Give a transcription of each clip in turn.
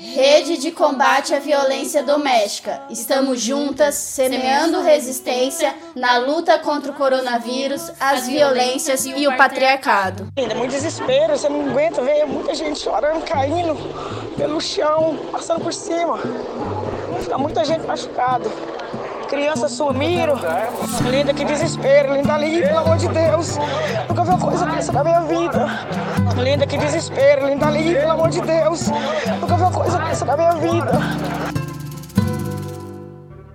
Rede de combate à violência doméstica. Estamos juntas, semeando resistência na luta contra o coronavírus, as violências e o patriarcado. É muito desespero, você não aguenta ver muita gente chorando, caindo pelo chão, passando por cima. Fica muita gente machucada. Crianças sumiram. Linda, que desespero. Linda ali, pelo amor de Deus. Nunca vi uma coisa dessa na minha vida. Linda, que desespero. Linda ali, pelo amor de Deus. Nunca vi uma coisa dessa na minha vida.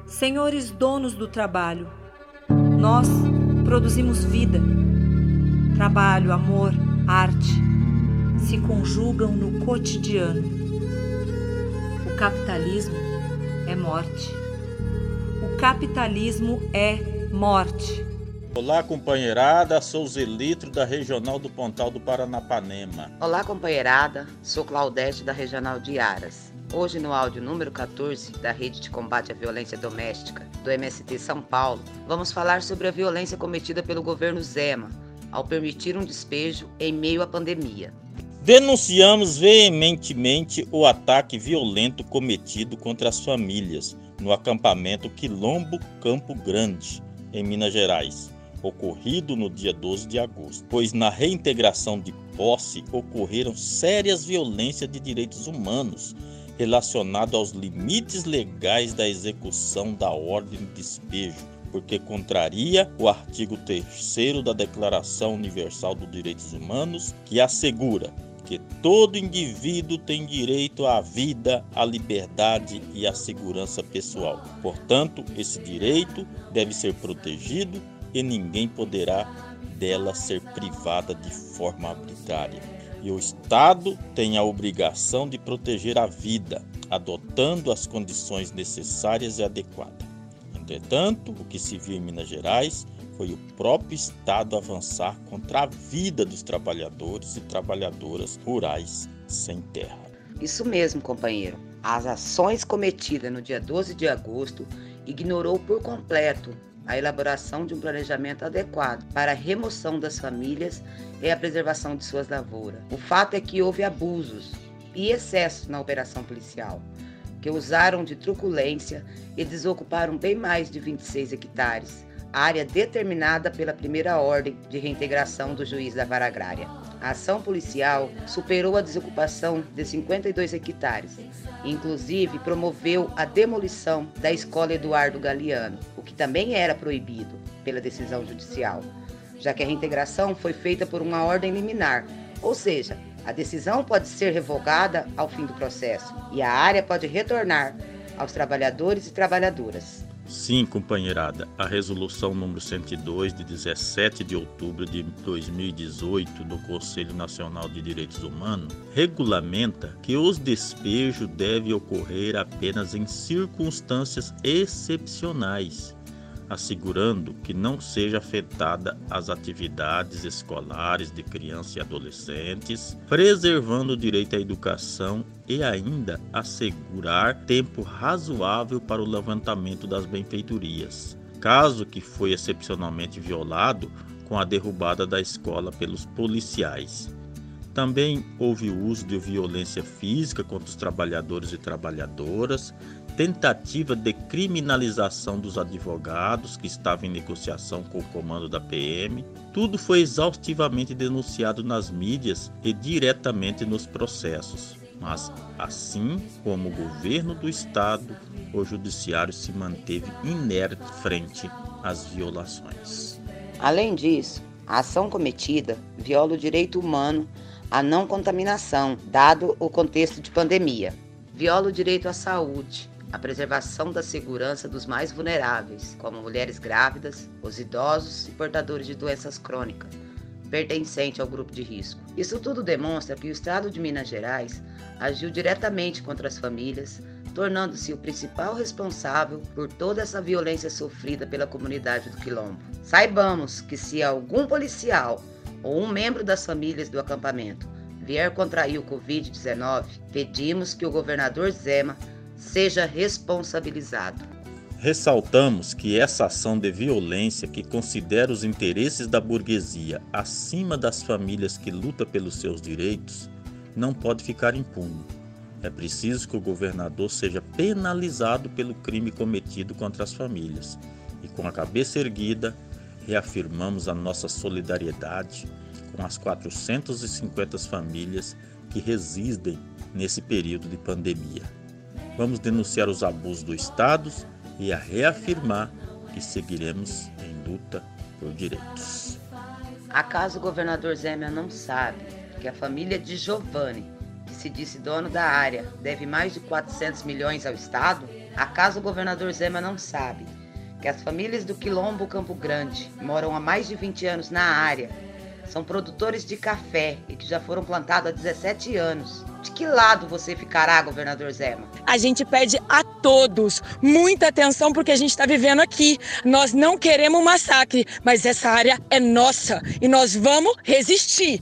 Senhores donos do trabalho, nós produzimos vida. Trabalho, amor, arte se conjugam no cotidiano. O capitalismo é morte capitalismo é morte. Olá, companheirada, sou Zelitro da Regional do Pontal do Paranapanema. Olá, companheirada, sou Claudete da Regional de Aras. Hoje, no áudio número 14 da Rede de Combate à Violência Doméstica do MST São Paulo, vamos falar sobre a violência cometida pelo governo Zema ao permitir um despejo em meio à pandemia. Denunciamos veementemente o ataque violento cometido contra as famílias no acampamento Quilombo Campo Grande, em Minas Gerais, ocorrido no dia 12 de agosto, pois na reintegração de posse ocorreram sérias violências de direitos humanos relacionado aos limites legais da execução da ordem de despejo, porque contraria o artigo 3 da Declaração Universal dos Direitos Humanos, que assegura que todo indivíduo tem direito à vida, à liberdade e à segurança pessoal. Portanto, esse direito deve ser protegido e ninguém poderá dela ser privada de forma arbitrária. E o Estado tem a obrigação de proteger a vida, adotando as condições necessárias e adequadas. Entretanto, o que se viu em Minas Gerais foi o próprio Estado avançar contra a vida dos trabalhadores e trabalhadoras rurais sem terra. Isso mesmo, companheiro. As ações cometidas no dia 12 de agosto ignorou por completo a elaboração de um planejamento adequado para a remoção das famílias e a preservação de suas lavouras. O fato é que houve abusos e excessos na operação policial, que usaram de truculência e desocuparam bem mais de 26 hectares, área determinada pela primeira ordem de reintegração do juiz da vara agrária. A ação policial superou a desocupação de 52 hectares, inclusive promoveu a demolição da escola Eduardo Galeano, o que também era proibido pela decisão judicial, já que a reintegração foi feita por uma ordem liminar, ou seja, a decisão pode ser revogada ao fim do processo e a área pode retornar aos trabalhadores e trabalhadoras. Sim, companheirada, a resolução número 102 de 17 de outubro de 2018 do Conselho Nacional de Direitos Humanos regulamenta que os despejos devem ocorrer apenas em circunstâncias excepcionais assegurando que não seja afetada as atividades escolares de crianças e adolescentes, preservando o direito à educação e ainda assegurar tempo razoável para o levantamento das benfeitorias. Caso que foi excepcionalmente violado com a derrubada da escola pelos policiais. Também houve uso de violência física contra os trabalhadores e trabalhadoras, tentativa de criminalização dos advogados que estavam em negociação com o comando da PM. Tudo foi exaustivamente denunciado nas mídias e diretamente nos processos. Mas, assim como o governo do Estado, o Judiciário se manteve inerte frente às violações. Além disso, a ação cometida viola o direito humano à não contaminação, dado o contexto de pandemia. Viola o direito à saúde, a preservação da segurança dos mais vulneráveis, como mulheres grávidas, os idosos e portadores de doenças crônicas, pertencente ao grupo de risco. Isso tudo demonstra que o Estado de Minas Gerais agiu diretamente contra as famílias, tornando-se o principal responsável por toda essa violência sofrida pela comunidade do Quilombo. Saibamos que se algum policial ou um membro das famílias do acampamento vier contrair o Covid-19, pedimos que o governador Zema seja responsabilizado. Ressaltamos que essa ação de violência que considera os interesses da burguesia acima das famílias que lutam pelos seus direitos não pode ficar impune. É preciso que o governador seja penalizado pelo crime cometido contra as famílias. E com a cabeça erguida, reafirmamos a nossa solidariedade com as 450 famílias que residem nesse período de pandemia. Vamos denunciar os abusos do Estado e a reafirmar que seguiremos em luta por direitos. Acaso o governador Zémia não sabe que a família de Giovanni que se disse dono da área, deve mais de 400 milhões ao Estado? Acaso o governador Zema não sabe que as famílias do Quilombo Campo Grande moram há mais de 20 anos na área, são produtores de café e que já foram plantados há 17 anos? De que lado você ficará, governador Zema? A gente pede a todos muita atenção porque a gente está vivendo aqui. Nós não queremos massacre, mas essa área é nossa e nós vamos resistir.